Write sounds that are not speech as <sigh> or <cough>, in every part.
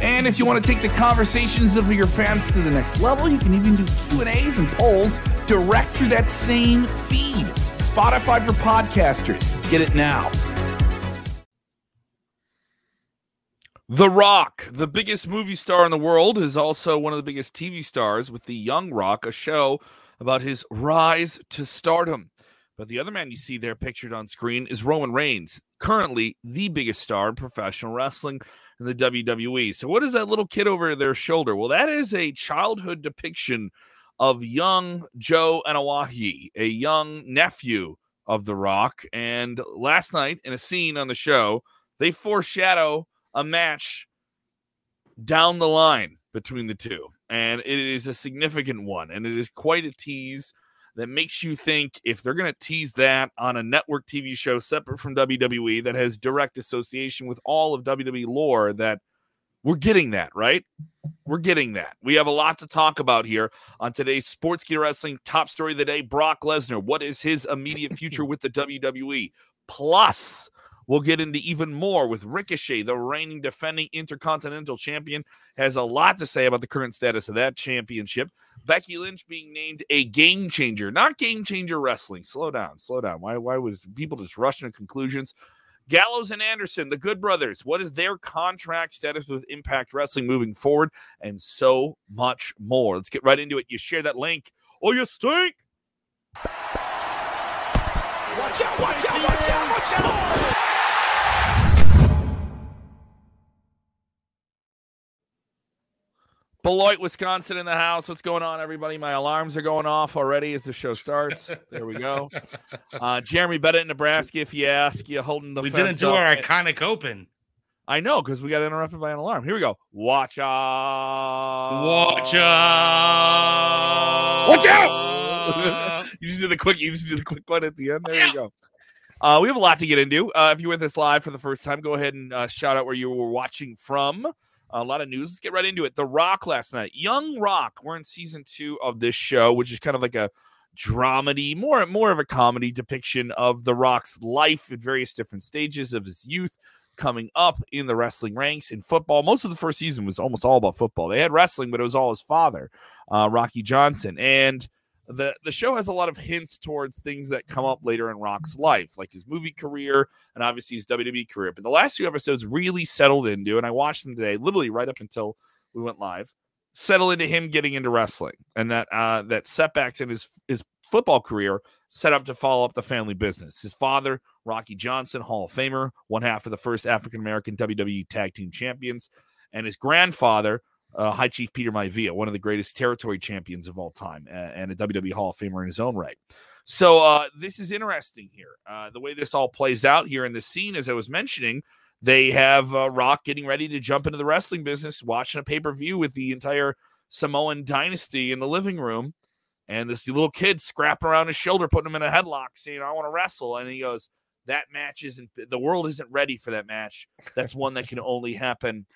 And if you want to take the conversations of your fans to the next level, you can even do Q&As and polls direct through that same feed. Spotify for podcasters. Get it now. The Rock, the biggest movie star in the world, is also one of the biggest TV stars with The Young Rock, a show about his rise to stardom. But the other man you see there pictured on screen is Roman Reigns, currently the biggest star in professional wrestling in the WWE. So, what is that little kid over their shoulder? Well, that is a childhood depiction of young Joe Anoa'i, a young nephew of The Rock. And last night, in a scene on the show, they foreshadow a match down the line between the two. And it is a significant one, and it is quite a tease that makes you think if they're going to tease that on a network TV show separate from WWE that has direct association with all of WWE lore, that we're getting that, right? We're getting that. We have a lot to talk about here on today's Sportskeeda Wrestling top story of the day. Brock Lesnar. What is his immediate future <laughs> with the WWE? Plus, We'll get into even more with Ricochet, the reigning defending intercontinental champion, has a lot to say about the current status of that championship. Becky Lynch being named a game changer, not game changer wrestling. Slow down, slow down. Why, why was people just rushing to conclusions? Gallows and Anderson, the Good Brothers, what is their contract status with Impact Wrestling moving forward? And so much more. Let's get right into it. You share that link. Oh, you stink. Watch out, watch out, watch out, watch out. Beloit, Wisconsin in the house. What's going on, everybody? My alarms are going off already as the show starts. There we go. <laughs> Uh, Jeremy Bennett, Nebraska, if you ask, you holding the We didn't do up. our iconic open. I know because we got interrupted by an alarm. Here we go. Watch out. Watch out. Watch out. <laughs> you just do the quick, you just do the quick one at the end. There you go. Uh, we have a lot to get into. Uh, if you're with us live for the first time, go ahead and uh, shout out where you were watching from a lot of news. Let's get right into it. The Rock last night, Young Rock. We're in season two of this show, which is kind of like a dramedy, more more of a comedy depiction of The Rock's life at various different stages of his youth, coming up in the wrestling ranks in football. Most of the first season was almost all about football. They had wrestling, but it was all his father, uh, Rocky Johnson, and the the show has a lot of hints towards things that come up later in Rock's life, like his movie career and obviously his WWE career. But the last few episodes really settled into, and I watched them today, literally right up until we went live, settle into him getting into wrestling, and that uh, that setbacks in his his football career set up to follow up the family business. His father, Rocky Johnson, Hall of Famer, one half of the first African American WWE Tag Team Champions, and his grandfather uh, High Chief Peter Maivia, one of the greatest territory champions of all time, and a WWE Hall of Famer in his own right. So uh, this is interesting here. Uh, the way this all plays out here in the scene, as I was mentioning, they have uh, Rock getting ready to jump into the wrestling business, watching a pay per view with the entire Samoan dynasty in the living room, and this little kid scrapping around his shoulder, putting him in a headlock, saying, "I want to wrestle," and he goes. That match isn't. The world isn't ready for that match. That's one that can only happen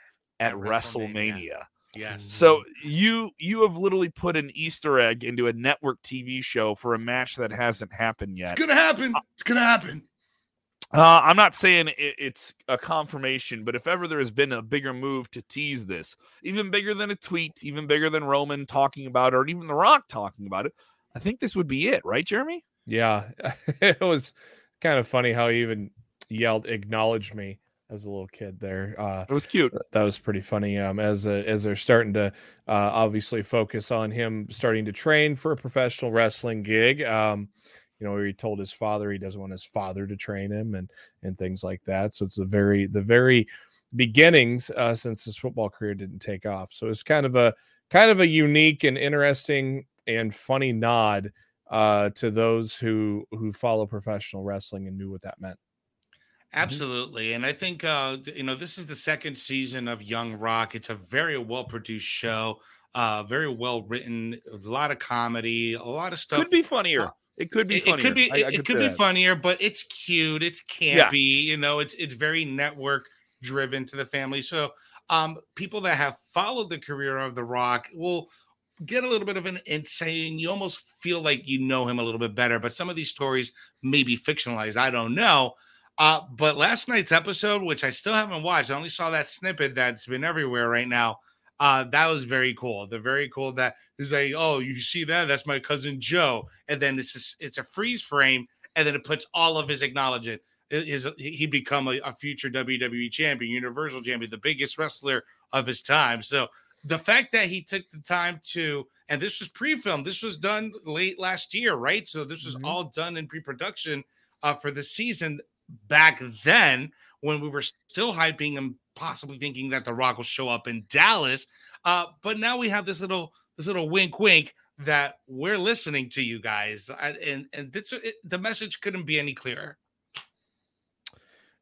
at, WrestleMania. WrestleMania. Yes. So you you have literally put an Easter egg into a network TV show for a match that hasn't happened yet. It's gonna happen. It's gonna happen. Uh, I'm not saying it, it's a confirmation, but if ever there has been a bigger move to tease this, even bigger than a tweet, even bigger than Roman talking about it, or even The Rock talking about it, I think this would be it, right, Jeremy? Yeah, <laughs> it was kind of funny how he even yelled "acknowledge me." As a little kid there. Uh, it was cute. That was pretty funny. Um, as a, as they're starting to uh, obviously focus on him starting to train for a professional wrestling gig. Um, you know, he told his father he doesn't want his father to train him and and things like that. So it's a very the very beginnings uh, since his football career didn't take off. So it's kind of a kind of a unique and interesting and funny nod uh, to those who who follow professional wrestling and knew what that meant. Absolutely. And I think, uh, you know, this is the second season of Young Rock. It's a very well produced show, uh, very well written, a lot of comedy, a lot of stuff. Could be funnier. Uh, it could be. Funnier. It could be. I, I it, could, could be that. funnier, but it's cute. It's campy. Yeah. You know, it's it's very network driven to the family. So, um, people that have followed the career of The Rock will get a little bit of an insight, and you almost feel like you know him a little bit better. But some of these stories may be fictionalized. I don't know. Uh, but last night's episode, which I still haven't watched, I only saw that snippet that's been everywhere right now. Uh, that was very cool. They're very cool that he's like, oh, you see that? That's my cousin Joe. And then it's a, it's a freeze frame, and then it puts all of his acknowledgement. His, he become a, a future WWE champion, Universal champion, the biggest wrestler of his time. So the fact that he took the time to, and this was pre-filmed, this was done late last year, right? So this was mm-hmm. all done in pre-production uh, for the season back then when we were still hyping and possibly thinking that The Rock will show up in Dallas. Uh, but now we have this little this little wink wink that we're listening to you guys, and and this, it, the message couldn't be any clearer.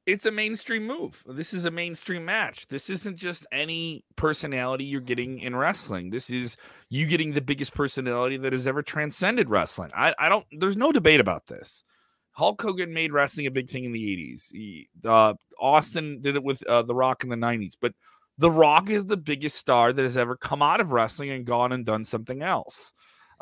It's a mainstream move. This is a mainstream match. This isn't just any personality you're getting in wrestling. This is you getting the biggest personality that has ever transcended wrestling. I, I don't. There's no debate about this. Hulk Hogan made wrestling a big thing in the 80s. He, uh, Austin did it with uh, The Rock in the 90s. But The Rock is the biggest star that has ever come out of wrestling and gone and done something else.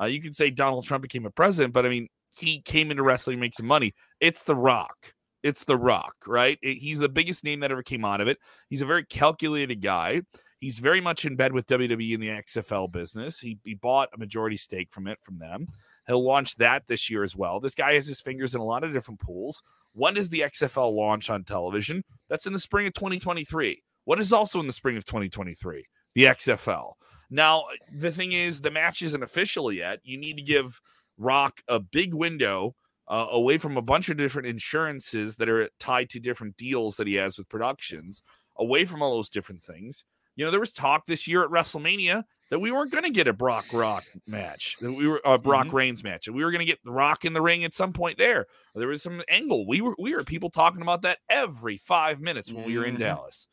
Uh, you could say Donald Trump became a president, but I mean, he came into wrestling, make some money. It's The Rock. It's The Rock, right? It, he's the biggest name that ever came out of it. He's a very calculated guy. He's very much in bed with WWE in the XFL business. He, he bought a majority stake from it from them. He'll launch that this year as well. This guy has his fingers in a lot of different pools. When does the XFL launch on television? That's in the spring of 2023. What is also in the spring of 2023? The XFL. Now, the thing is, the match isn't official yet. You need to give Rock a big window uh, away from a bunch of different insurances that are tied to different deals that he has with productions, away from all those different things. You know, there was talk this year at WrestleMania that we weren't going to get a Brock Rock match, that we were a Brock mm-hmm. Reigns match, and we were going to get the Rock in the ring at some point there. There was some angle. We were we were people talking about that every five minutes when mm-hmm. we were in mm-hmm. Dallas,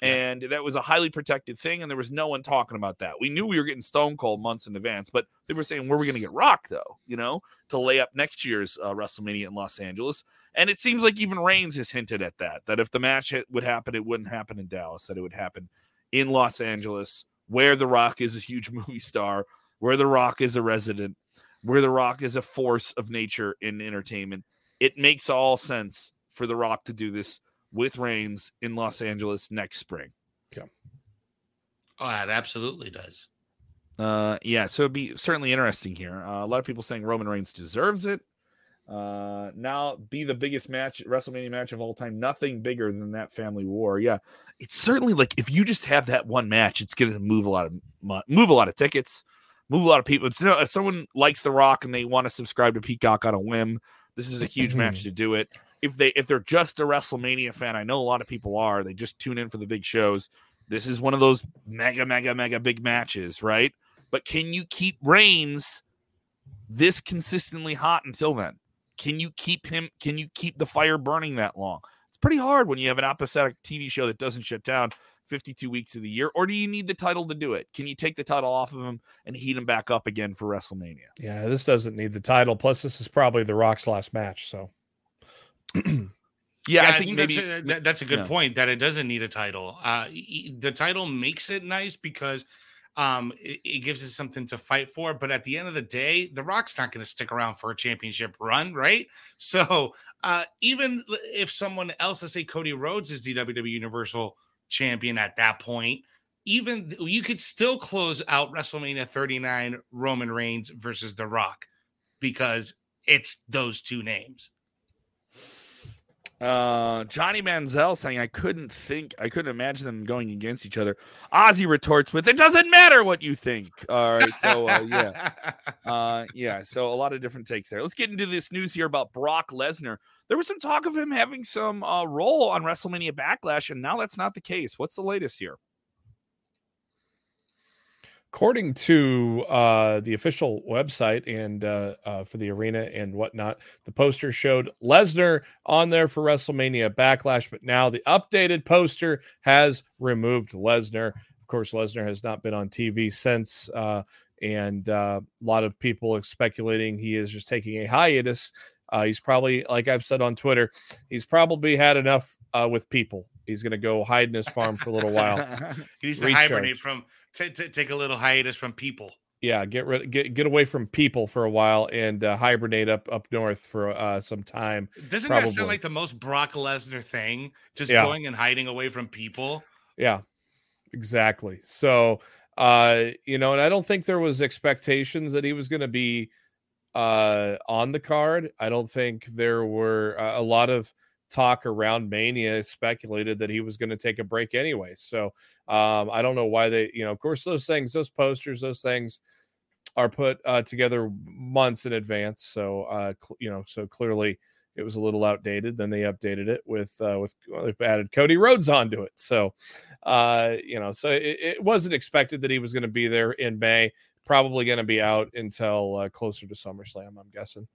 and that was a highly protected thing, and there was no one talking about that. We knew we were getting Stone Cold months in advance, but they were saying where are we going to get Rock though? You know, to lay up next year's uh, WrestleMania in Los Angeles, and it seems like even Reigns has hinted at that. That if the match would happen, it wouldn't happen in Dallas. That it would happen in Los Angeles where The Rock is a huge <laughs> movie star, where The Rock is a resident, where The Rock is a force of nature in entertainment. It makes all sense for The Rock to do this with Reigns in Los Angeles next spring. Yeah. Oh, it absolutely does. Uh, yeah, so it'd be certainly interesting here. Uh, a lot of people saying Roman Reigns deserves it. Uh, now be the biggest match, WrestleMania match of all time. Nothing bigger than that family war. Yeah, it's certainly like if you just have that one match, it's going to move a lot of move a lot of tickets, move a lot of people. It's, you know, if someone likes The Rock and they want to subscribe to Peacock on a whim, this is a huge match to do it. If they if they're just a WrestleMania fan, I know a lot of people are. They just tune in for the big shows. This is one of those mega, mega, mega big matches, right? But can you keep Reigns this consistently hot until then? Can you keep him? Can you keep the fire burning that long? It's pretty hard when you have an episodic TV show that doesn't shut down 52 weeks of the year. Or do you need the title to do it? Can you take the title off of him and heat him back up again for WrestleMania? Yeah, this doesn't need the title. Plus, this is probably the Rock's last match. So. yeah, yeah, I think, maybe that's a, that's a good yeah. point that it doesn't need a title. Uh, the title makes it nice because um, it, it, gives us something to fight for. But at the end of the day, The Rock's not going to stick around for a championship run, right? <laughs> So uh, even if someone else, let's say Cody Rhodes is the WWE Universal Champion at that point, even you could still close out WrestleMania 39 Roman Reigns versus The Rock because it's those two names. Uh, Johnny Manziel saying, I couldn't think, I couldn't imagine them going against each other. Ozzy retorts with, It doesn't matter what you think. All right. So, uh, yeah. <laughs> Uh, yeah. So, a lot of different takes there. Let's get into this news here about Brock Lesnar. There was some talk of him having some uh, role on WrestleMania Backlash, and now that's not the case. What's the latest here? According to uh, the official website and uh, uh, for the arena and whatnot, the poster showed Lesnar on there for WrestleMania Backlash, but now the updated poster has removed Lesnar. Of course, Lesnar has not been on TV since, uh, and uh, a lot of people are speculating he is just taking a hiatus. Uh, he's probably, like I've said on Twitter, he's probably had enough with people. He's going to go hide in his farm for a little while. <laughs> he needs to Recharge. hibernate from t- t- take a little hiatus from people. Yeah, get rid get get away from people for a while and uh, hibernate up up north for uh, some time. Doesn't probably. that sound like the most Brock Lesnar thing? Just yeah. going and hiding away from people. Yeah, exactly. So, uh, you know, and I don't think there was expectations that he was going to be uh on the card. I don't think there were uh, a lot of talk around Mania speculated that he was going to take a break anyway. So um, I don't know why they, you know, of course, those things, those posters, those things are put uh, together months in advance. So, uh, cl- you know, so clearly it was a little outdated. Then they updated it with, uh, with, well, added Cody Rhodes onto it. So, uh, you know, so it, it wasn't expected that he was going to be there in May. Probably going to be out until uh, closer to SummerSlam, I'm guessing.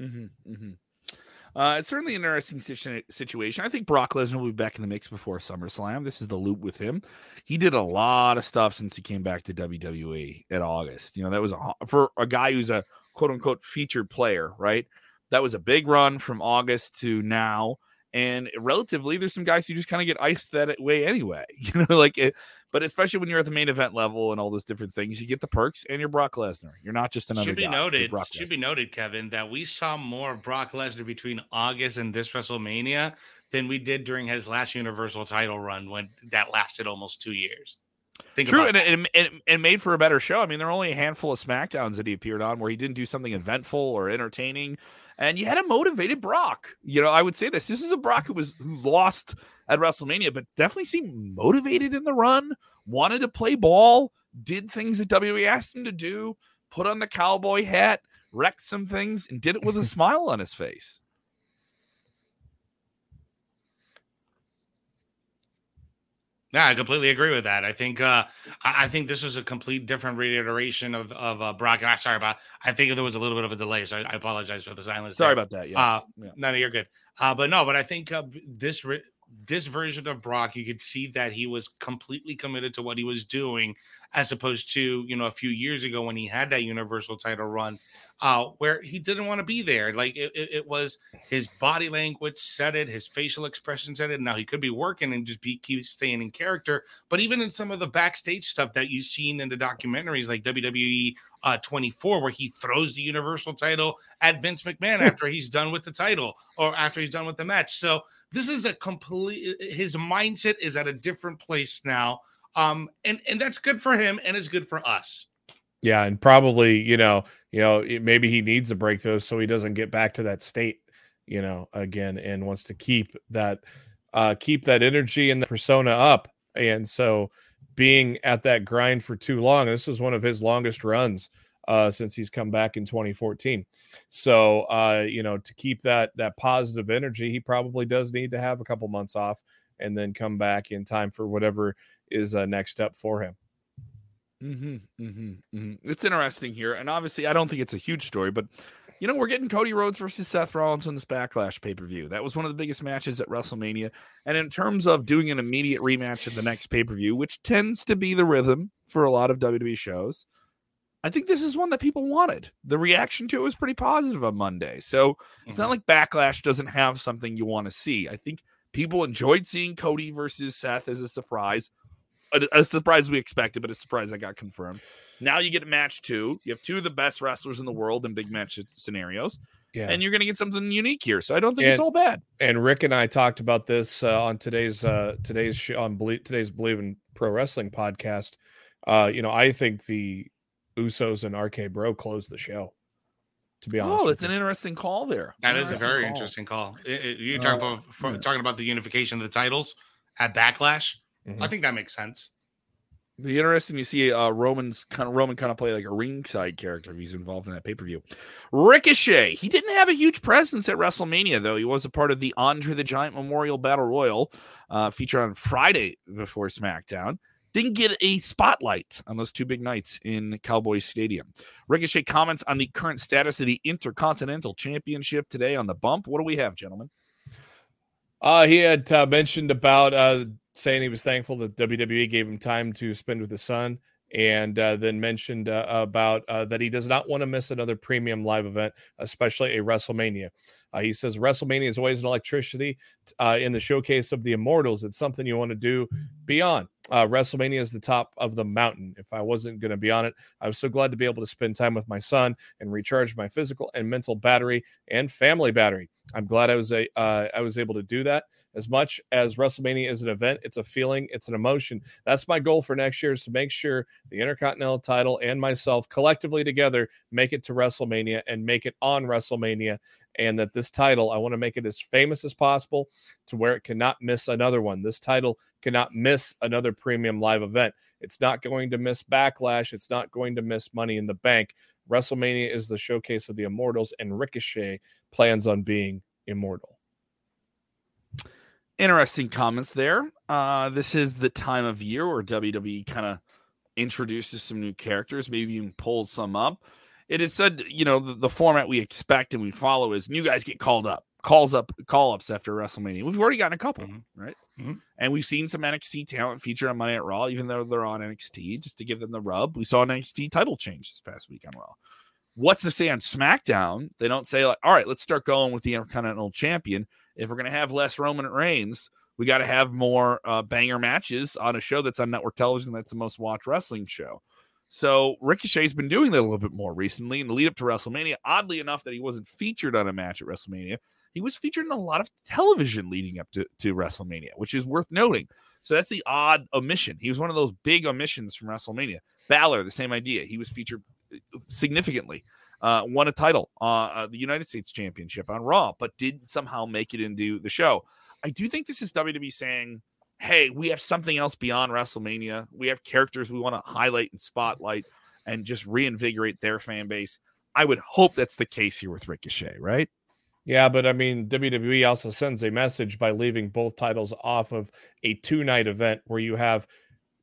Mm-hmm, mm-hmm. Uh, it's certainly an interesting situation. I think Brock Lesnar will be back in the mix before SummerSlam. This is the loop with him. He did a lot of stuff since he came back to WWE in August. You know, that was a, for a guy who's a quote unquote featured player, right? That was a big run from August to now. And relatively, there's some guys who just kind of get iced that way anyway. <laughs> You know, like it, but especially when you're at the main event level and all those different things, you get the perks and you're Brock Lesnar. You're not just another. Should be guy. noted. Should be noted, Kevin, that we saw more of Brock Lesnar between August and this WrestleMania than we did during his last Universal Title run when that lasted almost two years. Think True, and it, and, and made for a better show. I mean, there are only a handful of SmackDowns that he appeared on where he didn't do something eventful or entertaining, and you had a motivated Brock. You know, I would say this: this is a Brock who was who lost at WrestleMania, but definitely seemed motivated in the run, wanted to play ball, did things that WWE asked him to do, put on the cowboy hat, wrecked some things, and did it with a <laughs> smile on his face. Yeah, I completely agree with that. I think uh, I, think this was a complete different reiteration of of uh, Brock. And I sorry about. I think there was a little bit of a delay, so I, I apologize for the silence. Sorry there. about that. Yeah. Uh, yeah. no, no, you're good. Uh, but no, but I think uh, this re- this version of Brock, you could see that he was completely committed to what he was doing, as opposed to you know a few years ago when he had that Universal title run, uh, where he didn't want to be there. Like it, it, it, was his body language said it, his facial expression said it. Now he could be working and just be keep staying in character, but even in some of the backstage stuff that you've seen in the documentaries, like WWE uh, 24, where he throws the Universal title at Vince McMahon hmm. after he's done with the title or after he's done with the match. So this is a complete. His mindset is at a different place now. Um, and and that's good for him, and it's good for us. Yeah, and probably you know you know, maybe he needs a break though, so he doesn't get back to that state, you know, again, and wants to keep that, uh, keep that energy and the persona up. And so, being at that grind for too long, this is one of his longest runs uh, since he's come back in 2014. So, uh, you know, to keep that that positive energy, he probably does need to have a couple months off and then come back in time for whatever is uh, next up for him. Mm-hmm, mm-hmm, mm-hmm. It's interesting here, and obviously, I don't think it's a huge story, but you know, we're getting Cody Rhodes versus Seth Rollins in this Backlash pay per view. That was one of the biggest matches at WrestleMania, and in terms of doing an immediate rematch at the next pay per view, which tends to be the rhythm for a lot of WWE shows, I think this is one that people wanted. The reaction to it was pretty positive on Monday, so it's not mm-hmm. like Backlash doesn't have something you want to see. I think people enjoyed seeing Cody versus Seth as a surprise a, a, surprise we expected, but a surprise that got confirmed. Now you get a match two. You have two of the best wrestlers in the world in big match scenarios. Yeah. And you're going to get something unique here. So I don't think and, it's all bad. And Rick and I talked about this uh, on today's uh, today's show, on Ble- today's Bleav in Pro Wrestling podcast. Uh, you know, I think the Usos and RK Bro closed the show. To be honest, oh, it's an interesting call there. That is a very call. interesting call. It, it, you talking uh, about yeah. talking about the unification of the titles at Backlash. Mm-hmm. I think that makes sense. Be interesting to see uh, Roman's kind of Roman kind of play like a ringside character if he's involved in that pay per view. Ricochet, he didn't have a huge presence at WrestleMania though. He was a part of the Andre the Giant Memorial Battle Royal, uh, featured on Friday before SmackDown. Didn't get a spotlight on those two big nights in Cowboy Stadium. Ricochet comments on the current status of the Intercontinental Championship today on the bump. What do we have, gentlemen? Uh, he had uh, mentioned about uh, saying he was thankful that WWE gave him time to spend with his son, and uh, then mentioned uh, about uh, that he does not want to miss another premium live event, especially a WrestleMania. Uh, he says WrestleMania is always an electricity uh, in the showcase of the immortals. It's something you want to do beyond. Uh, WrestleMania is the top of the mountain. If I wasn't going to be on it, I was so glad to be able to spend time with my son and recharge my physical and mental battery and family battery. I'm glad I was a uh, I was able to do that. As much as WrestleMania is an event, it's a feeling, it's an emotion. That's my goal for next year is to make sure the Intercontinental title and myself collectively together make it to WrestleMania and make it on WrestleMania and that this title, I want to make it as famous as possible to where it cannot miss another one. This title cannot miss another premium live event. It's not going to miss Backlash. It's not going to miss Money in the Bank. WrestleMania is the showcase of the immortals, and Ricochet plans on being immortal. Interesting comments there. Uh, this is the time of year where WWE kind of introduces some new characters, maybe even pulls some up it is said, you know, the, the, format we expect and we follow is new guys get called up, calls up, call ups after WrestleMania. We've already gotten a couple, mm-hmm. right? Mm-hmm. And we've seen some NXT talent feature on Monday at Raw, even though they're on NXT, just to give them the rub. We saw an NXT title change this past week on Raw. What's to say on SmackDown? They don't say like, all right, let's start going with the Intercontinental Champion. If we're gonna have less Roman Reigns, we got to have more uh, banger matches on a show that's on network television. That's the most watched wrestling show. So Ricochet's been doing that a little bit more recently in the lead up to WrestleMania. Oddly enough, that he wasn't featured on a match at WrestleMania. He was featured in a lot of television leading up to, to WrestleMania, which is worth noting. So that's the odd omission. He was one of those big omissions from WrestleMania. Balor, the same idea. He was featured uh, significantly, uh, won a title, uh, uh, the United States Championship on Raw, but did somehow make it into the show. I do think this is WWE saying – hey, we have something else beyond WrestleMania. We have characters we want to highlight and spotlight and just reinvigorate their fan base. I would hope that's the case here with Ricochet, right? Yeah, but I mean, WWE also sends a message by leaving both titles off of a two night event where you have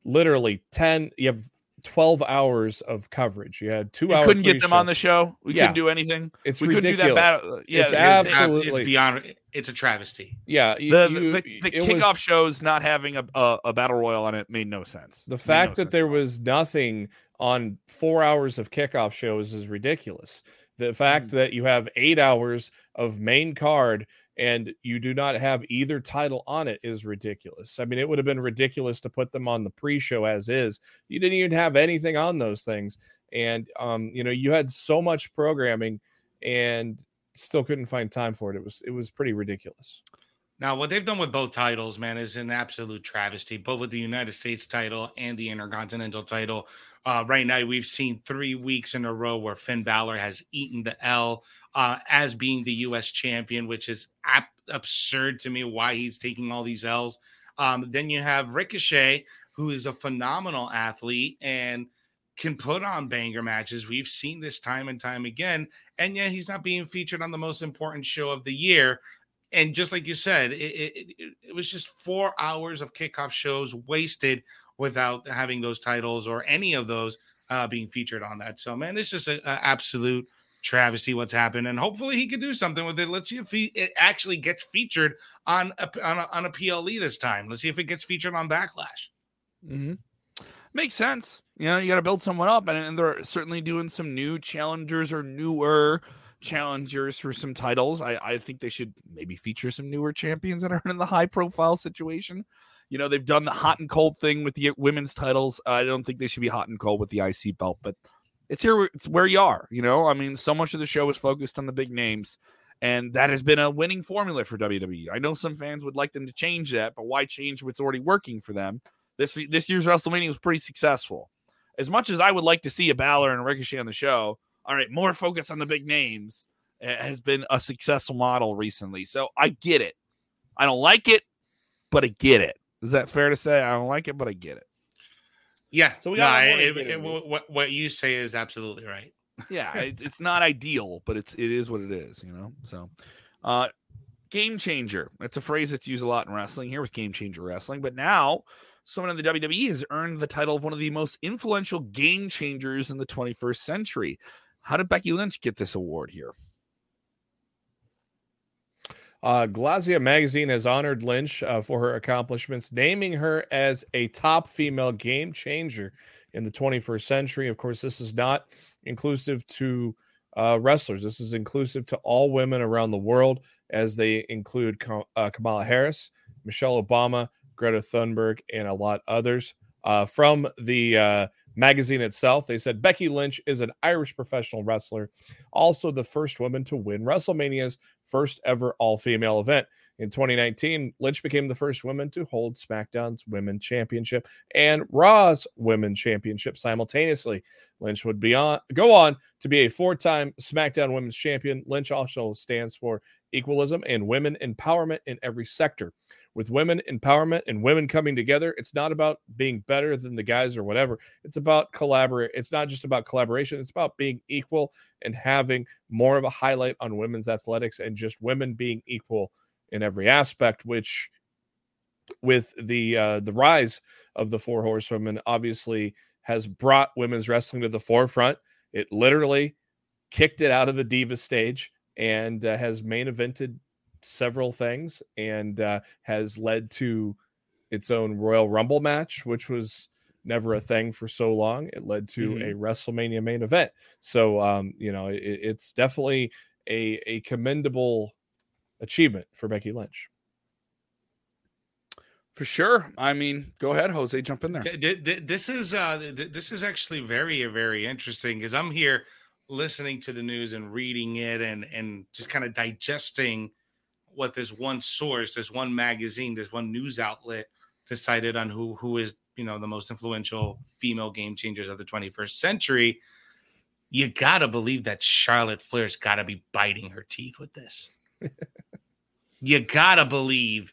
literally 10, you have 12 hours of coverage. You had two you hours. Couldn't get them on the show. We yeah. couldn't do anything. It's we ridiculous. couldn't do that. Battle. Uh, yeah, it's, absolutely it's beyond. It's a travesty. Yeah, you, the, you, the, the kickoff was, shows not having a, a, a, battle royal on it made no sense. The fact no that there was nothing on four hours of kickoff shows is ridiculous. The fact mm-hmm. that you have eight hours of main card and you do not have either title on it is ridiculous. I mean, it would have been ridiculous to put them on the pre-show as is. You didn't even have anything on those things, and um, you know, you had so much programming and still couldn't find time for it. It was it was pretty ridiculous. Now, what they've done with both titles, man, is an absolute travesty. Both with the United States title and the Intercontinental title. Uh, right now, we've seen three weeks in a row where Finn Balor has eaten the L uh, as being the U.S. champion, which is absurd to me why he's taking all these L's. Um, then you have Ricochet, who is a phenomenal athlete and can put on banger matches. We've seen this time and time again, and yet he's not being featured on the most important show of the year. And just like you said, it, it, it, it was just four hours of kickoff shows wasted without having those titles or any of those uh, being featured on that. So, man, it's just an absolute – travesty what's happened, and hopefully he can do something with it. Let's see if he it actually gets featured on a, on a, on a PLE this time. Let's see if it gets featured on Backlash. Mm-hmm. Makes sense. You know, you got to build someone up, and, and they're certainly doing some new challengers or newer challengers for some titles. I, I think they should maybe feature some newer champions that aren't in the high profile situation. You know, they've done the hot and cold thing with the women's titles. I don't think they should be hot and cold with the IC belt, but it's here. It's where you are. You know, I mean, so much of the show is focused on the big names, and that has been a winning formula for WWE. I know some fans would like them to change that, but why change what's already working for them? This this year's WrestleMania was pretty successful. As much as I would like to see a Balor and a Ricochet on the show, all right, more focus on the big names has been a successful model recently. So I get it. I don't like it, but I get it. Is that fair to say? I don't like it, but I get it. Yeah. So we got no, it, it, what what you say is absolutely right. yeah, it's, it's not ideal, but it's it is what it is, you know. So, uh, game changer. It's a phrase that's used a lot in wrestling here with game changer wrestling, but now someone in the WWE has earned the title of one of the most influential game changers in the 21st century. How did Becky Lynch get this award here? Uh, Grazia magazine has honored Lynch uh, for her accomplishments, naming her as a top female game changer in the 21st century. Of course, this is not inclusive to uh, wrestlers. This is inclusive to all women around the world, as they include uh, Kamala Harris, Michelle Obama, Greta Thunberg, and a lot others. Uh, from the uh, magazine itself, they said Becky Lynch is an Irish professional wrestler, also the first woman to win WrestleMania's first ever all female event. In 2019, Lynch became the first woman to hold SmackDown's Women's Championship and Raw's Women's Championship simultaneously. Lynch would be on go on to be a four-time SmackDown Women's Champion. Lynch also stands for equalism and women empowerment in every sector. With women empowerment and women coming together, it's not about being better than the guys or whatever. It's about collaborate. It's not just about collaboration. It's about being equal and having more of a highlight on women's athletics and just women being equal in every aspect, which with the uh, the rise of the four horsewomen obviously has brought women's wrestling to the forefront. It literally kicked it out of the diva stage and uh, has main evented several things and uh, has led to its own Royal Rumble match, which was never a thing for so long. It led to mm-hmm. a WrestleMania main event. So, um, you know, it, it's definitely a, a commendable achievement for Becky Lynch. For sure. I mean, go ahead, Jose, jump in there. This is uh, this is actually very very interesting because I'm here listening to the news and reading it and and just kind of digesting what this one source, this one magazine, this one news outlet decided on who who is you know the most influential female game changers of the 21st century. You gotta believe that Charlotte Flair's got to be biting her teeth with this <laughs> you gotta believe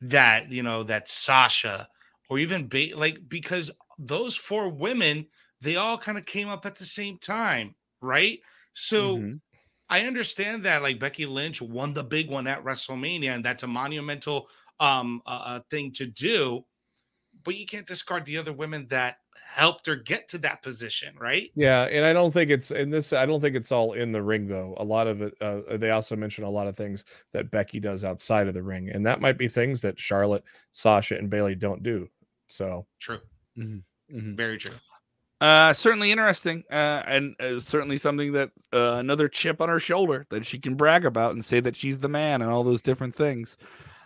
that you know that Sasha or even ba- like because those four women they all kind of came up at the same time, right? So mm-hmm. I understand that like Becky Lynch won the big one at WrestleMania, and that's a monumental um uh, uh thing to do. But you can't discard the other women that helped her get to that position, right? Yeah, and I don't think it's in this. I don't think it's all in the ring though. A lot of it. Uh, they also mention a lot of things that Becky does outside of the ring, and that might be things that Charlotte, Sasha, and Bayley don't do. So true. Mm-hmm. Mm-hmm. Very true. Uh, certainly interesting, uh, and uh, certainly something that uh, another chip on her shoulder that she can brag about and say that she's the man and all those different things.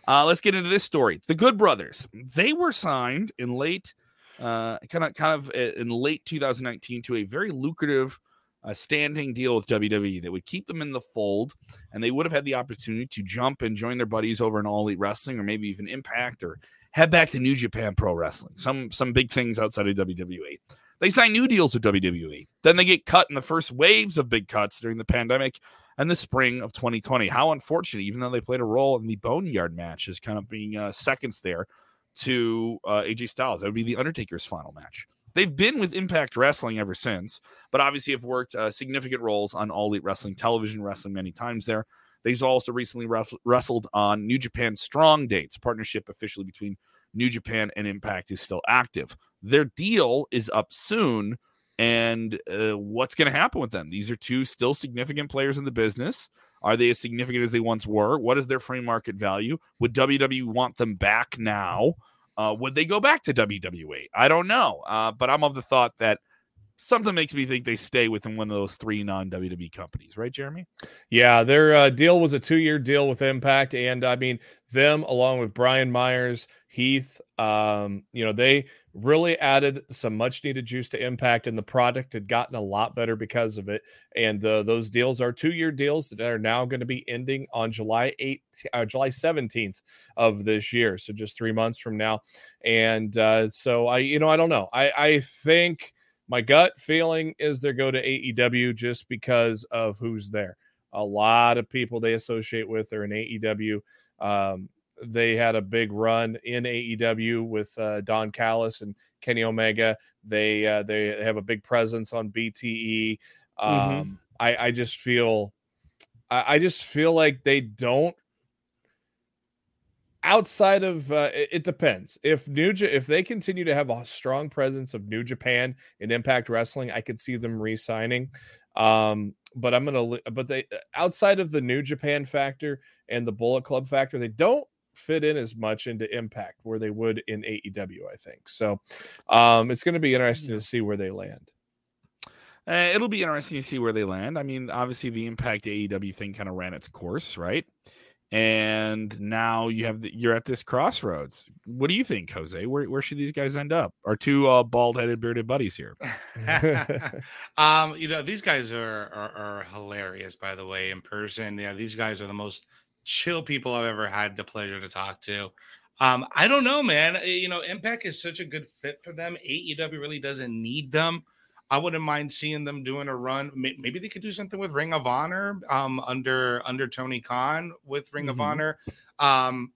Uh, let's get into this story. The Good Brothers. They were signed in late uh, kind of kind of in late 2019 to a very lucrative uh, standing deal with WWE that would keep them in the fold, and they would have had the opportunity to jump and join their buddies over in All Elite Wrestling, or maybe even Impact, or head back to New Japan Pro Wrestling. Some some big things outside of WWE. They sign new deals with WWE. Then they get cut in the first waves of big cuts during the pandemic and the spring of 2020. How unfortunate, even though they played a role in the Boneyard match, as kind of being uh, seconds there to uh, AJ Styles. That would be the Undertaker's final match. They've been with Impact Wrestling ever since, but obviously have worked uh, significant roles on All Elite Wrestling, television wrestling many times there. They've also recently ref- wrestled on New Japan Strong Dates, partnership officially between New Japan and Impact is still active. Their deal is up soon, and uh, what's going to happen with them? These are two still significant players in the business. Are they as significant as they once were? What is their free market value? Would WWE want them back now? Uh, would they go back to WWE? I don't know. Uh, but I'm of the thought that something makes me think they stay within one of those three non WWE companies, right, Jeremy? Yeah, their uh, deal was a two year deal with Impact. And I mean, them along with Brian Myers, Heath, um, you know, they really added some much needed juice to impact and the product had gotten a lot better because of it. And uh, those deals are two year deals that are now going to be ending on july 8th uh, july 17th of this year so just three months from now. And uh, so i you know i don't know. I i think my gut feeling is they go to aew just because of who's there. A lot of people they associate with are in aew um, they had a big run in AEW with uh, Don Callis and Kenny Omega. They uh, they have a big presence on BTE. Mm-hmm. Um, mm-hmm. I, I just feel I, I just feel like they don't outside of uh, it, it depends. If New Ja- if they continue to have a strong presence of New Japan in Impact Wrestling, I could see them re-signing. Um, but I'm gonna but they outside of the New Japan factor and the Bullet Club factor, they don't fit in as much into Impact where they would in AEW. I think so. Um, it's going to be interesting to see where they land. Uh, it'll be interesting to see where they land. I mean, obviously the Impact AEW thing kind of ran its course, right? And now you have the, you're at this crossroads. What do you think, Jose? Where where should these guys end up? Our two uh, bald headed bearded buddies here. <laughs> um, you know, these guys are, are are hilarious, by the way, in person. Yeah, these guys are the most chill people I've ever had the pleasure to talk to. Um, I don't know, man. Uh, You know, Impact is such a good fit for them. AEW really doesn't need them. I wouldn't mind seeing them doing a run. Maybe they could do something with Ring of Honor um, under under Tony Khan with Ring of Mhm. Honor. Um,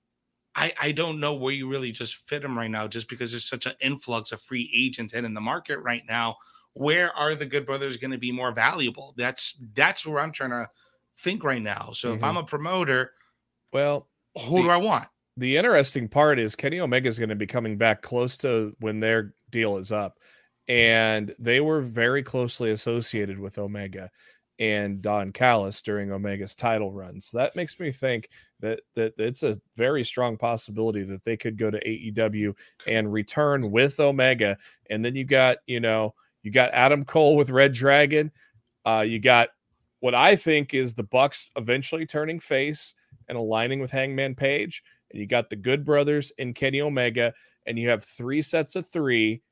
I, I don't know where you really just fit them right now, just because there's such an influx of free agents in the market right now. Where are the Good Brothers going to be more valuable? That's that's where I'm trying to think right now. So if Mhm. I'm a promoter, well, who do I want? the interesting part is Kenny Omega is going to be coming back close to when their deal is up. And they were very closely associated with Omega and Don Callis during Omega's title run. So that makes me think that that it's a very strong possibility that they could go to AEW and return with Omega. And then you got, you know, you got Adam Cole with Red Dragon. Uh, you got what I think is the Bucks eventually turning face and aligning with Hangman Page and you got the Good Brothers and Kenny Omega, and you have three sets of three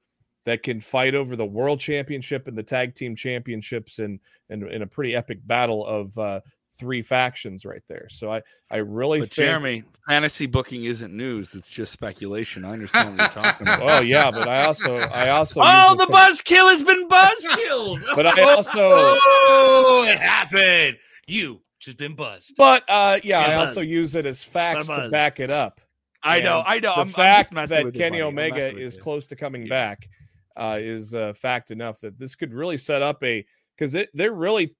that can fight over the World Championship and the Tag Team Championships in in, in a pretty epic battle of uh, three factions right there. So I I really But think. Jeremy, fantasy booking isn't news; it's just speculation. I understand what you're talking <laughs> about. Well, yeah, but I also I also oh, the it for- buzzkill has been buzzkilled. <laughs> but I <laughs> also oh, it happened. You just been buzzed. but uh yeah, Yeah, I buzz. also use it as facts to back it up. I know, And I know. The I'm, I'm fact that with you, Kenny Omega is you. close to coming Yeah. back uh, is uh, fact enough that this could really set up a because they're really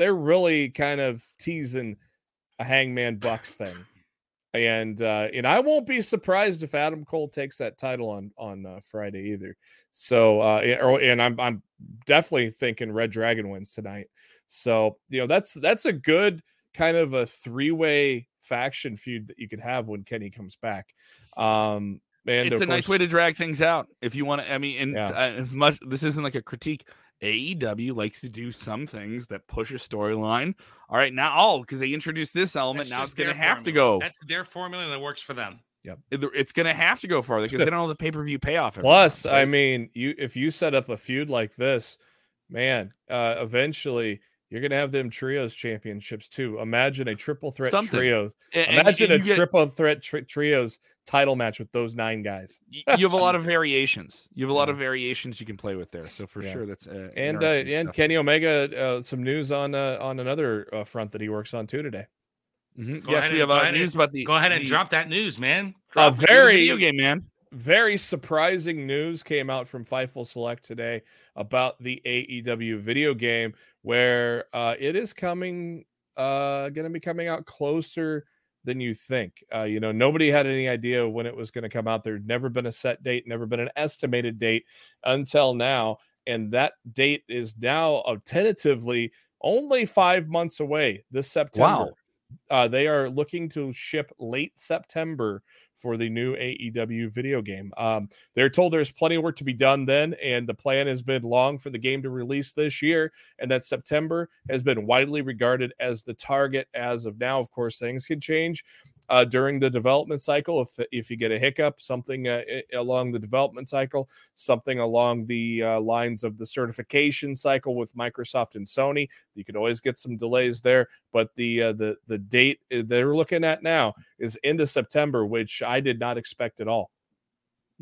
they're really kind of teasing a Hangman Bucks thing, and uh, and I won't be surprised if Adam Cole takes that title on on uh, Friday either. So uh, and- I'm I'm definitely thinking Red Dragon wins tonight. So you know that's that's a good kind of a three way faction feud that you could have when Kenny comes back. Um, and it's a nice way to drag things out if you want to. I mean, and Yeah. uh, much this isn't like a critique. AEW likes to do some things that push a storyline. All right, now oh, because they introduced this element, That's now it's going to their have to go. That's their formula that works for them. It- It's going to have to go farther because they don't have the pay per view payoff. every Plus, month, I mean, you if you set up a feud like this, man, uh, eventually you're gonna have them trios championships too. Imagine a triple threat Something. trios. And- and Imagine you a get- triple threat tri- trios title match with those nine guys. you have a <laughs> lot of variations. You have a lot of variations you can play with there. So for Yeah. sure, that's uh, And uh, and. Kenny Omega, uh, some news on uh, on another uh, front that he works on too today. Mhm. Go Yes, ahead we and- have go uh, ahead and- news about the. Go ahead and the- drop that news, man. drop A very- video game, man. Very surprising news came out from Fightful Select today about the AEW video game, where uh, it is coming, uh, going to be coming out closer than you think. Uh, you know, nobody had any idea when it was going to come out. There'd never been a set date, never been an estimated date until now, and that date is now tentatively only five months away. This September. Wow. Uh, they are looking to ship late September for the new AEW video game. Um, they're told there's plenty of work to be done then, and the plan has been long for the game to release this year, and that September has been widely regarded as the target as of now. Of course, things can change. Uh, during the development cycle, if if you get a hiccup, something uh, along the development cycle, something along the uh, lines of the certification cycle with Microsoft and Sony, you could always get some delays there. But the uh, the the date uh, they're looking at now is into September, which I did not expect at all.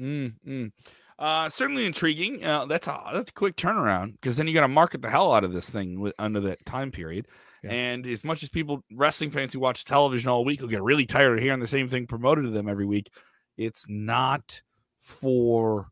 Mm, mm. Uh, certainly intriguing. Uh, that's a that's a quick turnaround because then you got to market the hell out of this thing with, under that time period. Yeah. And as much as people, wrestling fans who watch television all week, will get really tired of hearing the same thing promoted to them every week, it's not for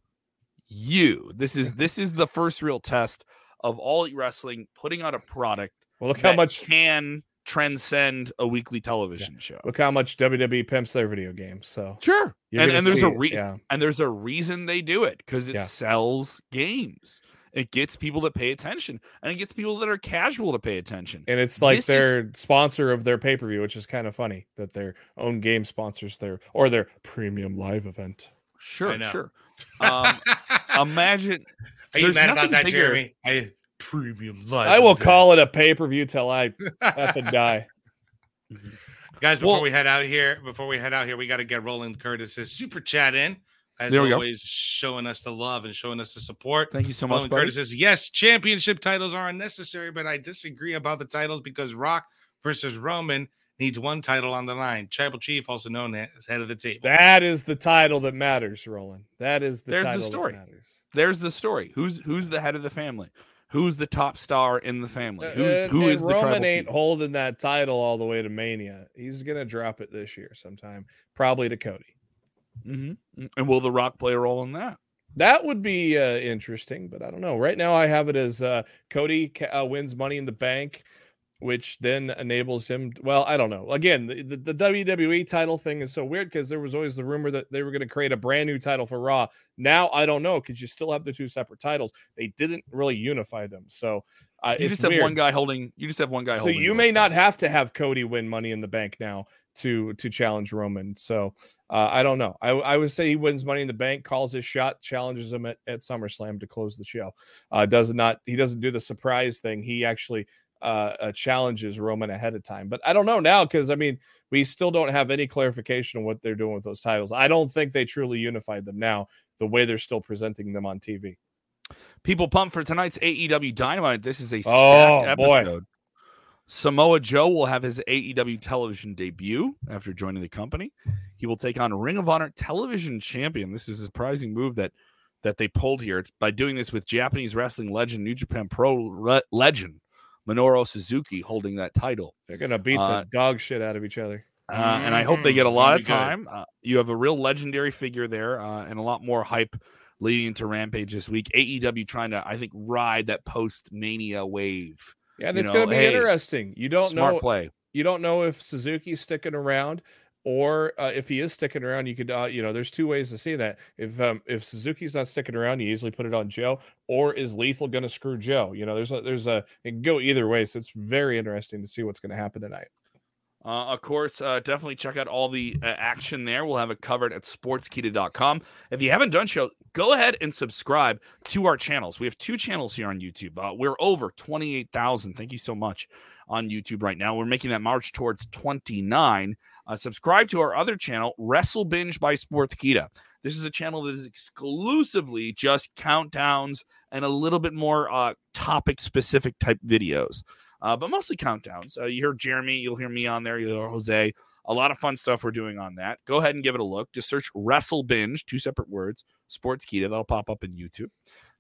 you. This is mm-hmm. this is the first real test of all wrestling putting out a product Well, look how much can transcend a weekly television yeah. show. Look how much WWE pimps their video games. So sure, and, and there's a re- yeah. and there's a reason they do it because it yeah. sells games. It gets people to pay attention, and it gets people that are casual to pay attention. And it's like this their is... sponsor of their pay per view, which is kind of funny that their own game sponsors their or their premium live event. Sure, sure. <laughs> Um, imagine. Are you mad about that, bigger... Jeremy? I premium live. I will event. call it a pay per view till I <laughs> have to die. Guys, before well, we head out here, before we head out here, we got to get Roland Curtis's super chat in. As there we always, go. showing us the love and showing us the support. Thank you so much, Roland Curtis says, yes, championship titles are unnecessary, but I disagree about the titles because Rock versus Roman needs one title on the line. Tribal Chief, also known as head of the table. That is the title that matters, Roland. That is the There's title the story. that matters. There's the story. Who's who's the head of the family? Who's the top star in the family? Uh, who's and, who is the Roman ain't holding that title all the way to Mania. He's gonna drop it this year sometime, probably to Cody. Mm-hmm. And will The Rock play a role in that? That would be uh, interesting, but I don't know. Right now, I have it as uh, Cody uh, wins Money in the Bank which then enables him. Well, I don't know. Again, the, the, the WWE title thing is so weird because there was always the rumor that they were going to create a brand new title for Raw. Now I don't know because you still have the two separate titles. They didn't really unify them, so uh, you just have weird. one guy holding. You just have one guy. Holding. So you may not have to have Cody win Money in the Bank now to to challenge Roman. So uh, I don't know. I, I would say he wins Money in the Bank, calls his shot, challenges him at, at SummerSlam to close the show. Uh, does not he doesn't do the surprise thing. He actually uh, uh, challenges Roman ahead of time. But I don't know now because I mean we still don't have any clarification on what they're doing with those titles. I don't think they truly unified them now the way they're still presenting them on TV. People pump for tonight's AEW Dynamite. This is a stacked oh, episode. Boy. Samoa Joe will have his AEW television debut after joining the company. He will take on Ring of Honor television champion. This is a surprising move that that they pulled here by doing this with Japanese wrestling legend, New Japan Pro le- legend Minoru Suzuki holding that title. They're gonna beat uh, the dog shit out of each other. Uh, and I hope they get a mm-hmm. lot of time. Uh, you have a real legendary figure there, uh, and a lot more hype leading into Rampage this week. AEW trying to, I think, ride that post Mania wave. Yeah, and it's going to be hey, interesting. You don't smart know play. You don't know if Suzuki's sticking around or uh, if he is sticking around, you could, uh, you know, there's two ways to see that. If um, if Suzuki's not sticking around, you easily put it on Joe, or is Lethal going to screw Joe? You know, there's a, there's a it can go either way. So it's very interesting to see what's going to happen tonight. Uh, of course, uh, definitely check out all the uh, action there. We'll have it covered at sportskeeda.com. If you haven't done so, go ahead and subscribe to our channels. We have two channels here on YouTube. Uh, we're over 28,000. Thank you so much on YouTube right now. We're making that march towards 29. Uh, subscribe to our other channel, Wrestle Binge by Sportskeeda. This is a channel that is exclusively just countdowns and a little bit more uh, topic specific type videos, uh, but mostly countdowns. Uh, you hear Jeremy, you'll hear me on there, you'll hear Jose. A lot of fun stuff we're doing on that. Go ahead and give it a look. Just search Wrestle Binge, two separate words, Sportskeeda. That'll pop up in YouTube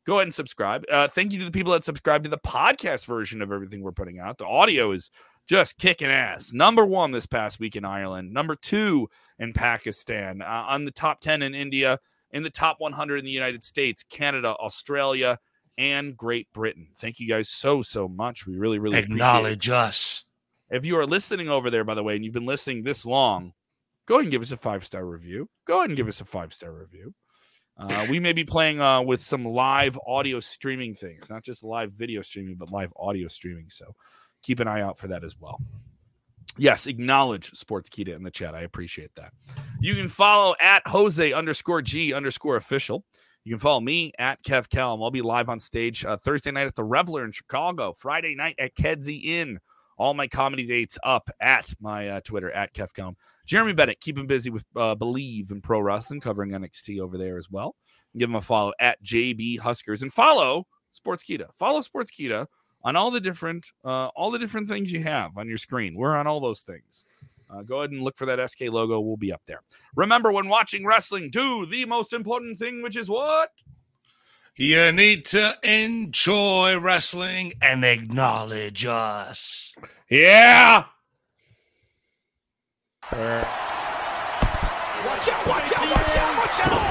go ahead and subscribe. Uh, thank you to the people that subscribe to the podcast version of everything we're putting out. The audio is just kicking ass. Number one this past week in Ireland, number two in Pakistan, uh, on the top 10 in India, in the top 100 in the United States, Canada, Australia, and Great Britain. Thank you guys so, so much. We really, really acknowledge us. If you are listening over there, by the way, and you've been listening this long, go ahead and give us a five star review. Go ahead and give us a five star review. Uh, we may be playing uh, with some live audio streaming things, not just live video streaming, but live audio streaming. So keep an eye out for that as well. Yes, acknowledge Sportskeeda in the chat. I appreciate that. You can follow at Jose underscore G underscore official. You can follow me at Kev Kellam. I'll be live on stage uh, Thursday night at the Reveler in Chicago, Friday night at Kedzie Inn. All my comedy dates up at my uh, Twitter at Kev Kellam. Jeremy Bennett, keep him busy with uh, Bleav in Pro Wrestling, covering NXT over there as well. Give him a follow at JB Huskers and follow Sportskeeda. Follow Sportskeeda on all the different uh, all the different things you have on your screen. We're on all those things. Uh, go ahead and look for that SK logo. We'll be up there. Remember, when watching wrestling, do the most important thing, which is what? You need to enjoy wrestling and acknowledge us. Yeah. Watch out, watch out, watch out, watch out.